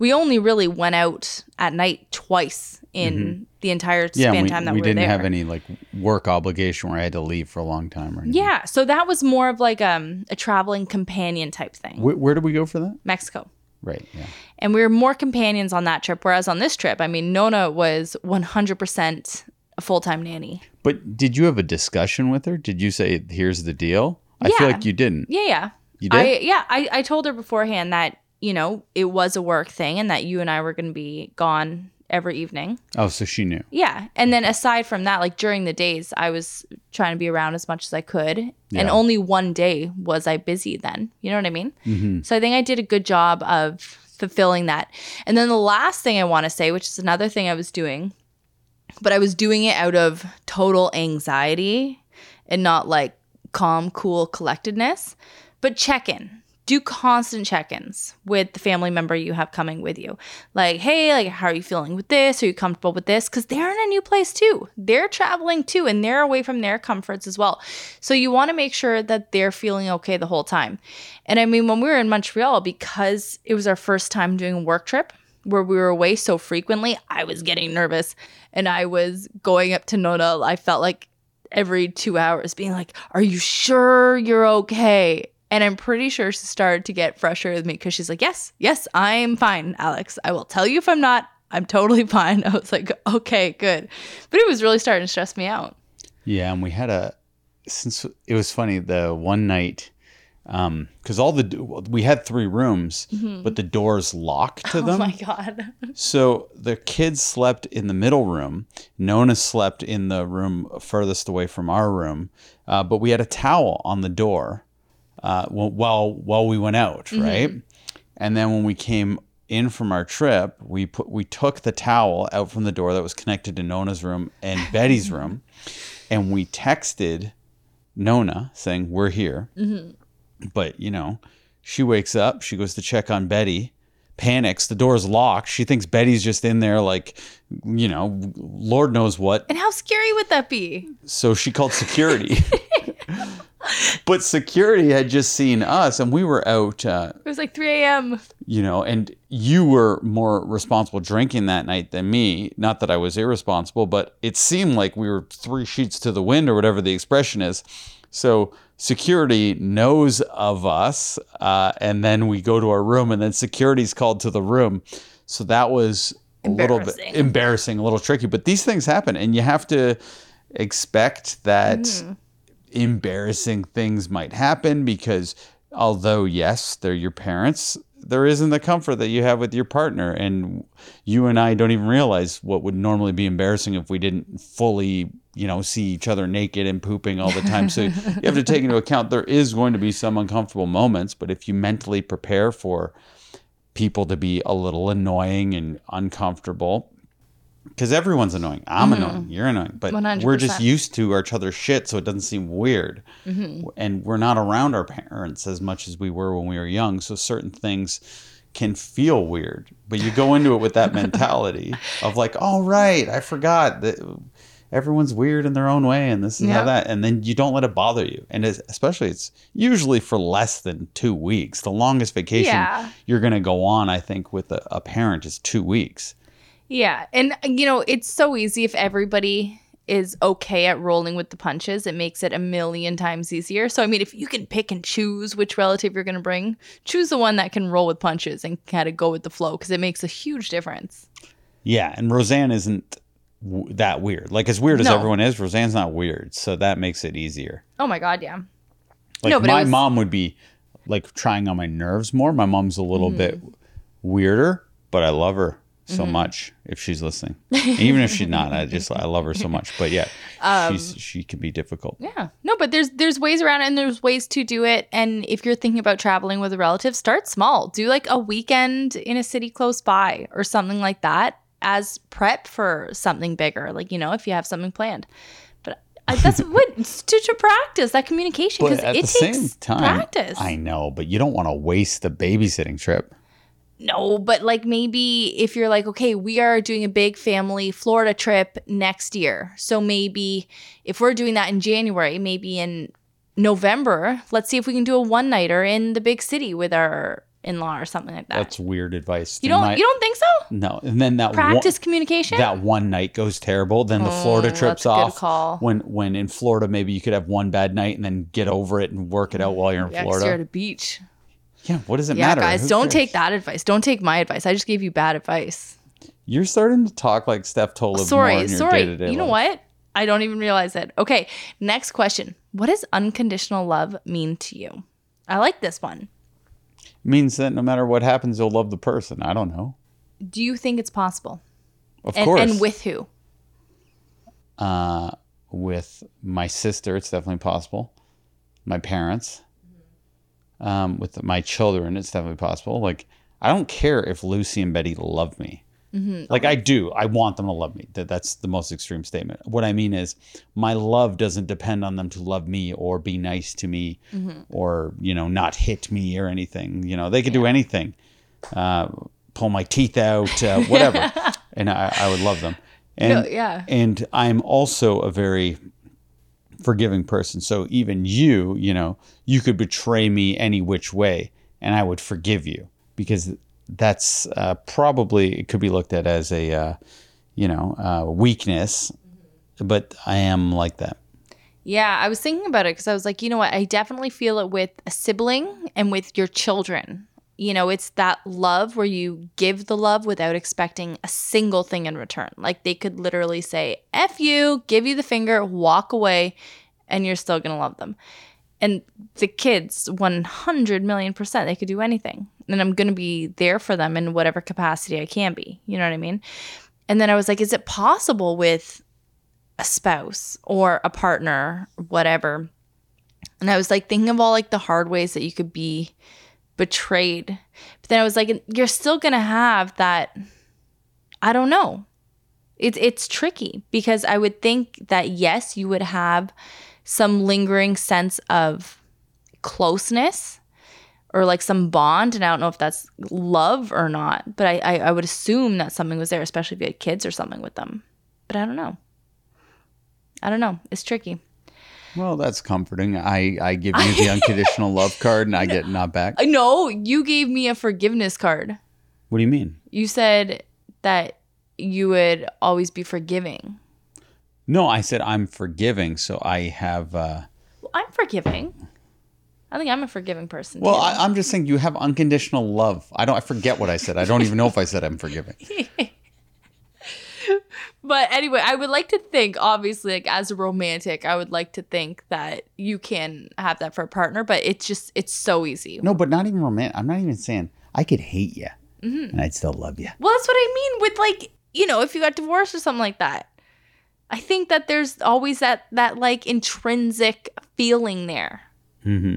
We only really went out at night twice in mm-hmm. the entire span yeah, we, time that we, were there. Yeah, we didn't there. have any like work obligation where I had to leave for a long time or anything. Yeah, so that was more of like um, a traveling companion type thing. Where, where did we go for that? Mexico. Right. Yeah. And we were more companions on that trip. Whereas on this trip, I mean, Nona was 100% a full time nanny. But did you have a discussion with her? Did you say, here's the deal? I yeah. feel like you didn't. Yeah. Yeah. You did? I, yeah. I, I told her beforehand that, you know, it was a work thing and that you and I were going to be gone every evening. Oh, so she knew. Yeah. And then aside from that, like during the days, I was trying to be around as much as I could. Yeah. And only one day was I busy then. You know what I mean? Mm-hmm. So I think I did a good job of fulfilling that. And then the last thing I want to say, which is another thing I was doing, but I was doing it out of total anxiety and not like calm, cool collectedness, but check in do constant check-ins with the family member you have coming with you. Like, hey, like how are you feeling with this? Are you comfortable with this? Cuz they're in a new place too. They're traveling too and they're away from their comforts as well. So you want to make sure that they're feeling okay the whole time. And I mean, when we were in Montreal because it was our first time doing a work trip, where we were away so frequently, I was getting nervous and I was going up to Nona. I felt like every two hours being like, Are you sure you're okay? And I'm pretty sure she started to get frustrated with me because she's like, Yes, yes, I'm fine, Alex. I will tell you if I'm not. I'm totally [laughs] fine. I was like, Okay, good. But it was really starting to stress me out. Yeah. And we had a, since it was funny, the one night, um because all the we had three rooms mm-hmm. but the doors locked to [laughs] them oh my god [laughs] so the kids slept in the middle room nona slept in the room furthest away from our room uh, but we had a towel on the door uh, while while we went out, mm-hmm. right? And then when we came in from our trip, we put we took the towel out from the door that was connected to Nona's room and [laughs] Betty's room, and we texted Nona saying we're here. Mm-hmm. But you know, She wakes up, she goes to check on Betty, panics, the door's locked. She thinks Betty's just in there, like, you know, Lord knows what. And how scary would that be? So she called security. [laughs] [laughs] but security had just seen us and we were out. Uh, it was like 3 a.m. You know, and you were more responsible drinking that night than me. Not that I was irresponsible, but it seemed like we were three sheets to the wind or whatever the expression is. So security knows of us. Uh, and then we go to our room and then security's called to the room. So that was a little bit embarrassing, a little tricky. But these things happen and you have to expect that. Mm embarrassing things might happen because although yes they're your parents there isn't the comfort that you have with your partner. And you and I don't even realize what would normally be embarrassing if we didn't fully you know see each other naked and pooping all the time. So you have to take into account there is going to be some uncomfortable moments. But if you mentally prepare for people to be a little annoying and uncomfortable because everyone's annoying. I'm mm-hmm. annoying. You're annoying, but we are just used to each other's shit, so it doesn't seem weird. Mm-hmm. And we're not around our parents as much as we were when we were young, so certain things can feel weird. But you go into it with that mentality [laughs] of like, "All oh, right, I forgot that everyone's weird in their own way, and this is yep. how that." And then you don't let it bother you, and it's, especially it's usually for less than two weeks. The longest vacation yeah. you're going to go on, I think, with a, a parent is two weeks yeah. And, you know, it's so easy if everybody is okay at rolling with the punches, it makes it a million times easier. So, I mean, if you can pick and choose which relative you're going to bring, choose the one that can roll with punches and kind of go with the flow because it makes a huge difference. Yeah. And Roseanne isn't w- that weird. Like, as weird as no. everyone is, Roseanne's not weird. So that makes it easier. Oh, my God. Yeah. Like, no, my was... mom would be like trying on my nerves more. My mom's a little mm. bit weirder, but I love her so mm-hmm. much if she's listening. Even if she's not, I just I love her so [laughs] much. But yeah, um, she's she can be difficult. Yeah, no, but there's there's ways around it and there's ways to do it. And if you're thinking about traveling with a relative, start small. Do like a weekend in a city close by or something like that as prep for something bigger. Like you know, if you have something planned. But that's [laughs] what to, to practice that communication because it takes time, practice. I know, but you don't want to waste the babysitting trip. No, but like maybe if you're like, okay, we are doing a big family Florida trip next year. So maybe if we're doing that in January, maybe in November, let's see if we can do a one nighter in the big city with our in-law or something like that. That's weird advice. You don't my, you don't think so? No. And then that practice one, communication. That one night goes terrible. Then the Florida mm, trip's off. Call. When when in Florida maybe you could have one bad night and then get over it and work it out while you're in yeah, Florida. You're at a beach. Yeah, what does it yeah, matter? guys, Who don't cares? take that advice. Don't take my advice. I just gave you bad advice. You're starting to talk like Steph Tolev. Sorry, sorry. You life. know what? I don't even realize it. Okay, next question. What does unconditional love mean to you? I like this one. It means that no matter what happens, you'll love the person. I don't know. Do you think it's possible? Of and, course. And with who? Uh, with my sister, it's definitely possible. My parents um, with my children, it's definitely possible. Like, I don't care if Lucy and Betty love me. Mm-hmm. Like I do, I want them to love me. That that's the most extreme statement. What I mean is, my love doesn't depend on them to love me or be nice to me, mm-hmm. or you know, not hit me or anything. You know, they could yeah. do anything, uh, pull my teeth out, uh, whatever, [laughs] and I, I would love them. And no, yeah, and I'm also a very forgiving person. So even you, you know, you could betray me any which way and I would forgive you because that's uh, probably, it could be looked at as a, uh, you know, uh, weakness, but I am like that. Yeah, I was thinking about it because I was like, you know what? I definitely feel it with a sibling and with your children you know, it's that love where you give the love without expecting a single thing in return. Like they could literally say, F you, give you the finger, walk away, and you're still going to love them. And the kids, 100 million percent, they could do anything. And I'm going to be there for them in whatever capacity I can be. You know what I mean? And then I was like, is it possible with a spouse or a partner, whatever? And I was like thinking of all like the hard ways that you could be betrayed. But then I was like, you're still gonna have that. I don't know. It's it's tricky because I would think that yes, you would have some lingering sense of closeness, or like some bond. And I don't know if that's love or not, but I, I, I would assume that something was there, especially if you had kids or something with them. But I don't know. I don't know. It's tricky. Well, that's comforting. I, I give [laughs] you the unconditional love card and I get not back. No, you gave me a forgiveness card. What do you mean? You said that you would always be forgiving. No, I said I'm forgiving, so I have. Uh, well, I'm forgiving. I think I'm a forgiving person. Well, I, am just saying you have unconditional love. I don't. I forget what I said. I don't even know if I said I'm forgiving. [laughs] [laughs] but anyway, I would like to think, obviously, like as a romantic, I would like to think that you can have that for a partner. But it's just, it's so easy. No, but not even romantic. I'm not even saying I could hate you mm-hmm. and I'd still love you. Well, that's what I mean with like, you know, if you got divorced or something like that. I think that there's always that that like intrinsic feeling there. Mm-hmm.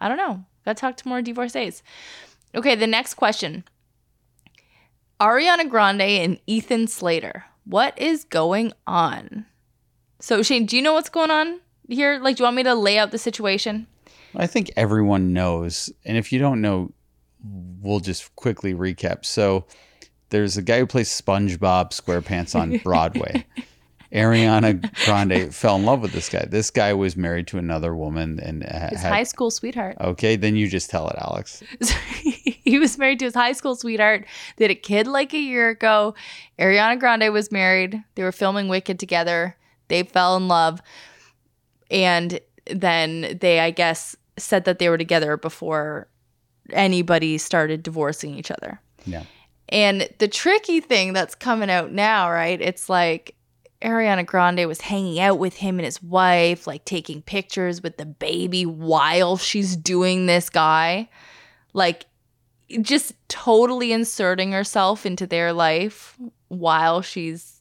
I don't know. Gotta talk to more divorcees. Okay, the next question. Ariana Grande and Ethan Slater. What is going on? So Shane, do you know what's going on here? Like, do you want me to lay out the situation? I think everyone knows. And if you don't know, we'll just quickly recap. So there's a guy who plays SpongeBob SquarePants on [laughs] Broadway. Ariana Grande fell in love with this guy. This guy was married to another woman and his had, high school sweetheart. Okay, then you just tell it, Alex. [laughs] [laughs] he was married to his high school sweetheart. They had a kid like a year ago. Ariana Grande was married. They were filming Wicked together. They fell in love, and then they, I guess, said that they were together before anybody started divorcing each other. Yeah. And the tricky thing that's coming out now, right? It's like Ariana Grande was hanging out with him and his wife, like taking pictures with the baby while she's doing this guy. Like, just totally inserting herself into their life while she's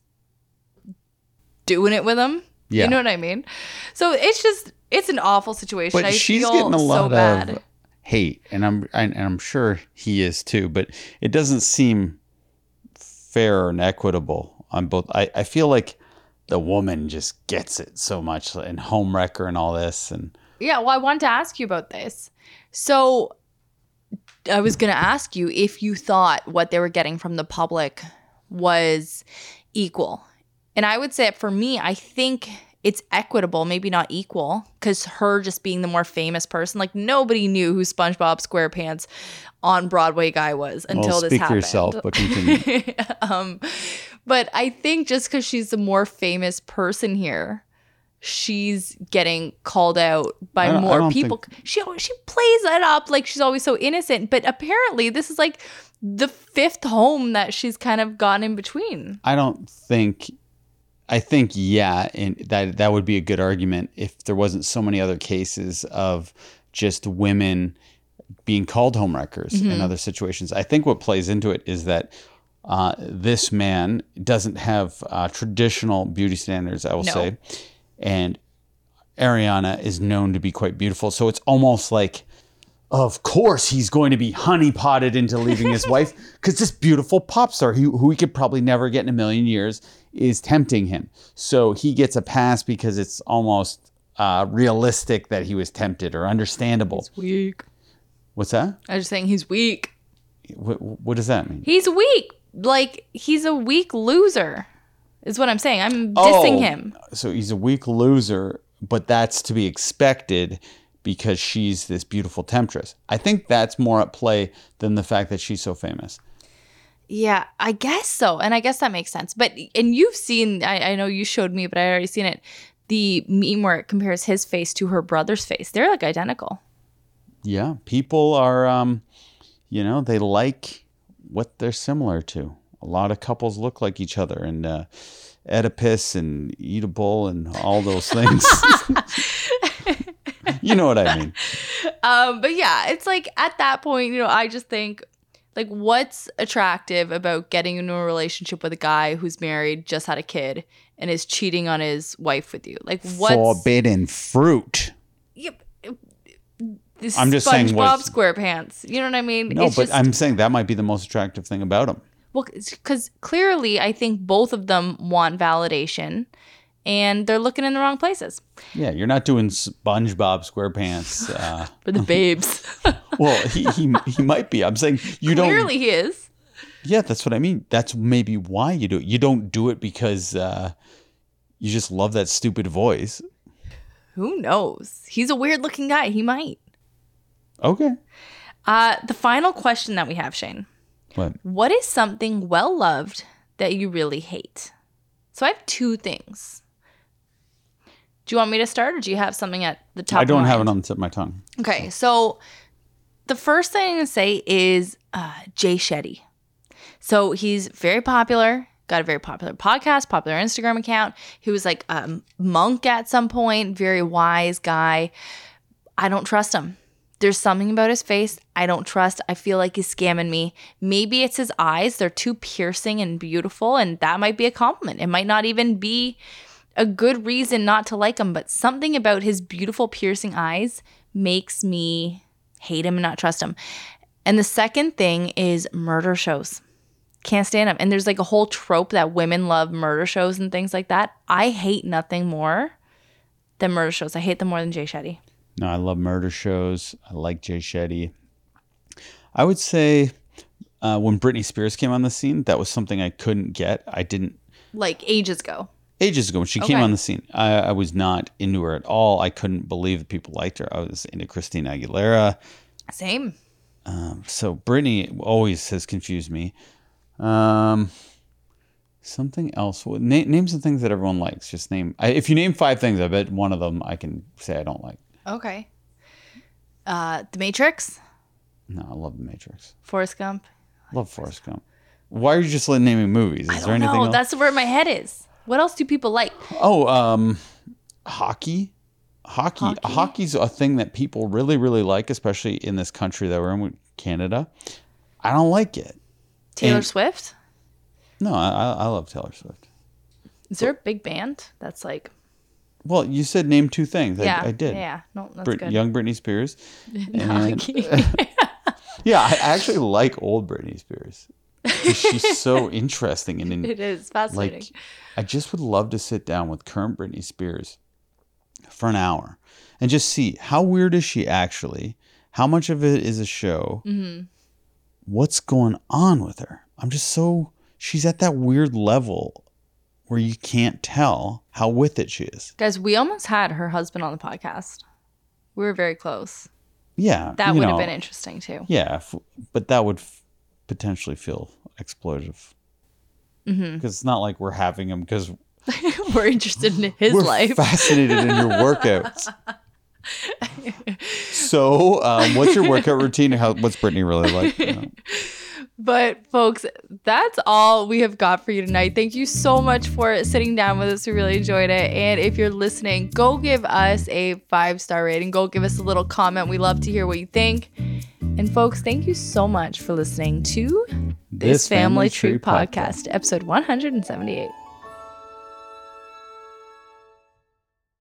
doing it with them. Yeah. You know what I mean? So it's just, it's an awful situation. But I she's getting a lot so of hate, and I'm, and I'm sure he is too, but it doesn't seem fair and equitable on both. I, I feel like the woman just gets it so much and homewrecker and all this and yeah well i wanted to ask you about this so i was going to ask you if you thought what they were getting from the public was equal and i would say for me i think it's equitable, maybe not equal, because her just being the more famous person, like nobody knew who SpongeBob SquarePants on Broadway guy was until well, this happened. yourself, but continue. [laughs] um, but I think just because she's the more famous person here, she's getting called out by more people. Think... She she plays it up like she's always so innocent, but apparently this is like the fifth home that she's kind of gone in between. I don't think I think yeah, and that that would be a good argument if there wasn't so many other cases of just women being called homewreckers mm-hmm. in other situations. I think what plays into it is that uh, this man doesn't have uh, traditional beauty standards, I will no. say, and Ariana is known to be quite beautiful. So it's almost like, of course, he's going to be honeypotted into leaving his wife [laughs] because this beautiful pop star, who, who he could probably never get in a million years, is tempting him. So he gets a pass because it's almost uh, realistic that he was tempted or understandable. He's weak. What's that? I was just saying he's weak. What, what does that mean? He's weak. Like he's a weak loser, is what I'm saying. I'm dissing oh, him. So he's a weak loser, but that's to be expected because she's this beautiful temptress. I think that's more at play than the fact that she's so famous. Yeah, I guess so. And I guess that makes sense. But, and you've seen, I, I know you showed me, but I already seen it, the meme where it compares his face to her brother's face. They're like identical. Yeah. People are, um, you know, they like what they're similar to. A lot of couples look like each other. And, uh, Oedipus and Eatable and all those things. [laughs] you know what I mean. Um, but yeah, it's like at that point, you know, I just think like what's attractive about getting into a relationship with a guy who's married, just had a kid, and is cheating on his wife with you? Like what forbidden fruit? Yep. I'm just saying SpongeBob SquarePants. You know what I mean? No, it's but just, I'm saying that might be the most attractive thing about him. Well, because clearly, I think both of them want validation, and they're looking in the wrong places. Yeah, you're not doing SpongeBob SquarePants [laughs] uh, for the babes. [laughs] well, he, he he might be. I'm saying you don't. Clearly, he is. Yeah, that's what I mean. That's maybe why you do it. You don't do it because uh, you just love that stupid voice. Who knows? He's a weird looking guy. He might. Okay. Uh, the final question that we have, Shane. What? What is something well loved that you really hate? So I have two things. Do you want me to start, or do you have something at the top? I don't have it on the tip of my tongue. Okay, so the first thing I'm gonna say is uh, Jay Shetty. So he's very popular. Got a very popular podcast, popular Instagram account. He was like a monk at some point, very wise guy. I don't trust him. There's something about his face I don't trust. I feel like he's scamming me. Maybe it's his eyes. They're too piercing and beautiful, and that might be a compliment. It might not even be a good reason not to like him, but something about his beautiful, piercing eyes makes me hate him and not trust him. And the second thing is murder shows. Can't stand them. And there's like a whole trope that women love murder shows and things like that. I hate nothing more than murder shows. I hate them more than Jay Shetty. No, I love murder shows. I like Jay Shetty. I would say uh, when Britney Spears came on the scene, that was something I couldn't get. I didn't like ages ago. Ages ago, when she okay. came on the scene, I, I, was not into her at all. I couldn't believe that people liked her. I was into Christina Aguilera. Same. Um, so Britney always has confused me. Um, something else. Name, name some things that everyone likes. Just name. I, if you name five things, I bet one of them I can say I don't like. Okay. Uh, The Matrix. No, I love The Matrix. Forrest Gump. Love Forrest Gump. Why are you just naming movies? Is I don't there anything know. else? That's where my head is. What else do people like? Oh, um, hockey. Hockey. Hockey? Hockey's a thing that people really, really like, especially in this country that we're in, Canada. I don't like it. Taylor And- Swift. No, I, I I love Taylor Swift. Is there a big band that's like? Well, you said name two things. Yeah, I, I did. Yeah, no, that's Brit- good. young Britney Spears. [laughs] and- [laughs] Yeah, I actually like old Britney Spears. [laughs] She's so interesting and in, it is fascinating. like I just would love to sit down with current Britney Spears for an hour and just see how weird is she actually? How much of it is a show? Mm-hmm. What's going on with her? I'm just so she's at that weird level where you can't tell how with it she is. Guys, we almost had her husband on the podcast. We were very close. Yeah, That would have been interesting too. Yeah, f- but that would f- potentially feel exploitive because Mm-hmm. it's not like we're having him because [laughs] we're interested in his we're life. fascinated in your workouts. [laughs] so, um, what's your workout routine? How, what's Britney really like? You [laughs] know? But folks, that's all we have got for you tonight. Thank you so much for sitting down with us. We really enjoyed it. And if you're listening, go give us a five star rating. Go give us a little comment. We love to hear what you think. And folks, thank you so much for listening to this, Family Tree podcast, episode 178.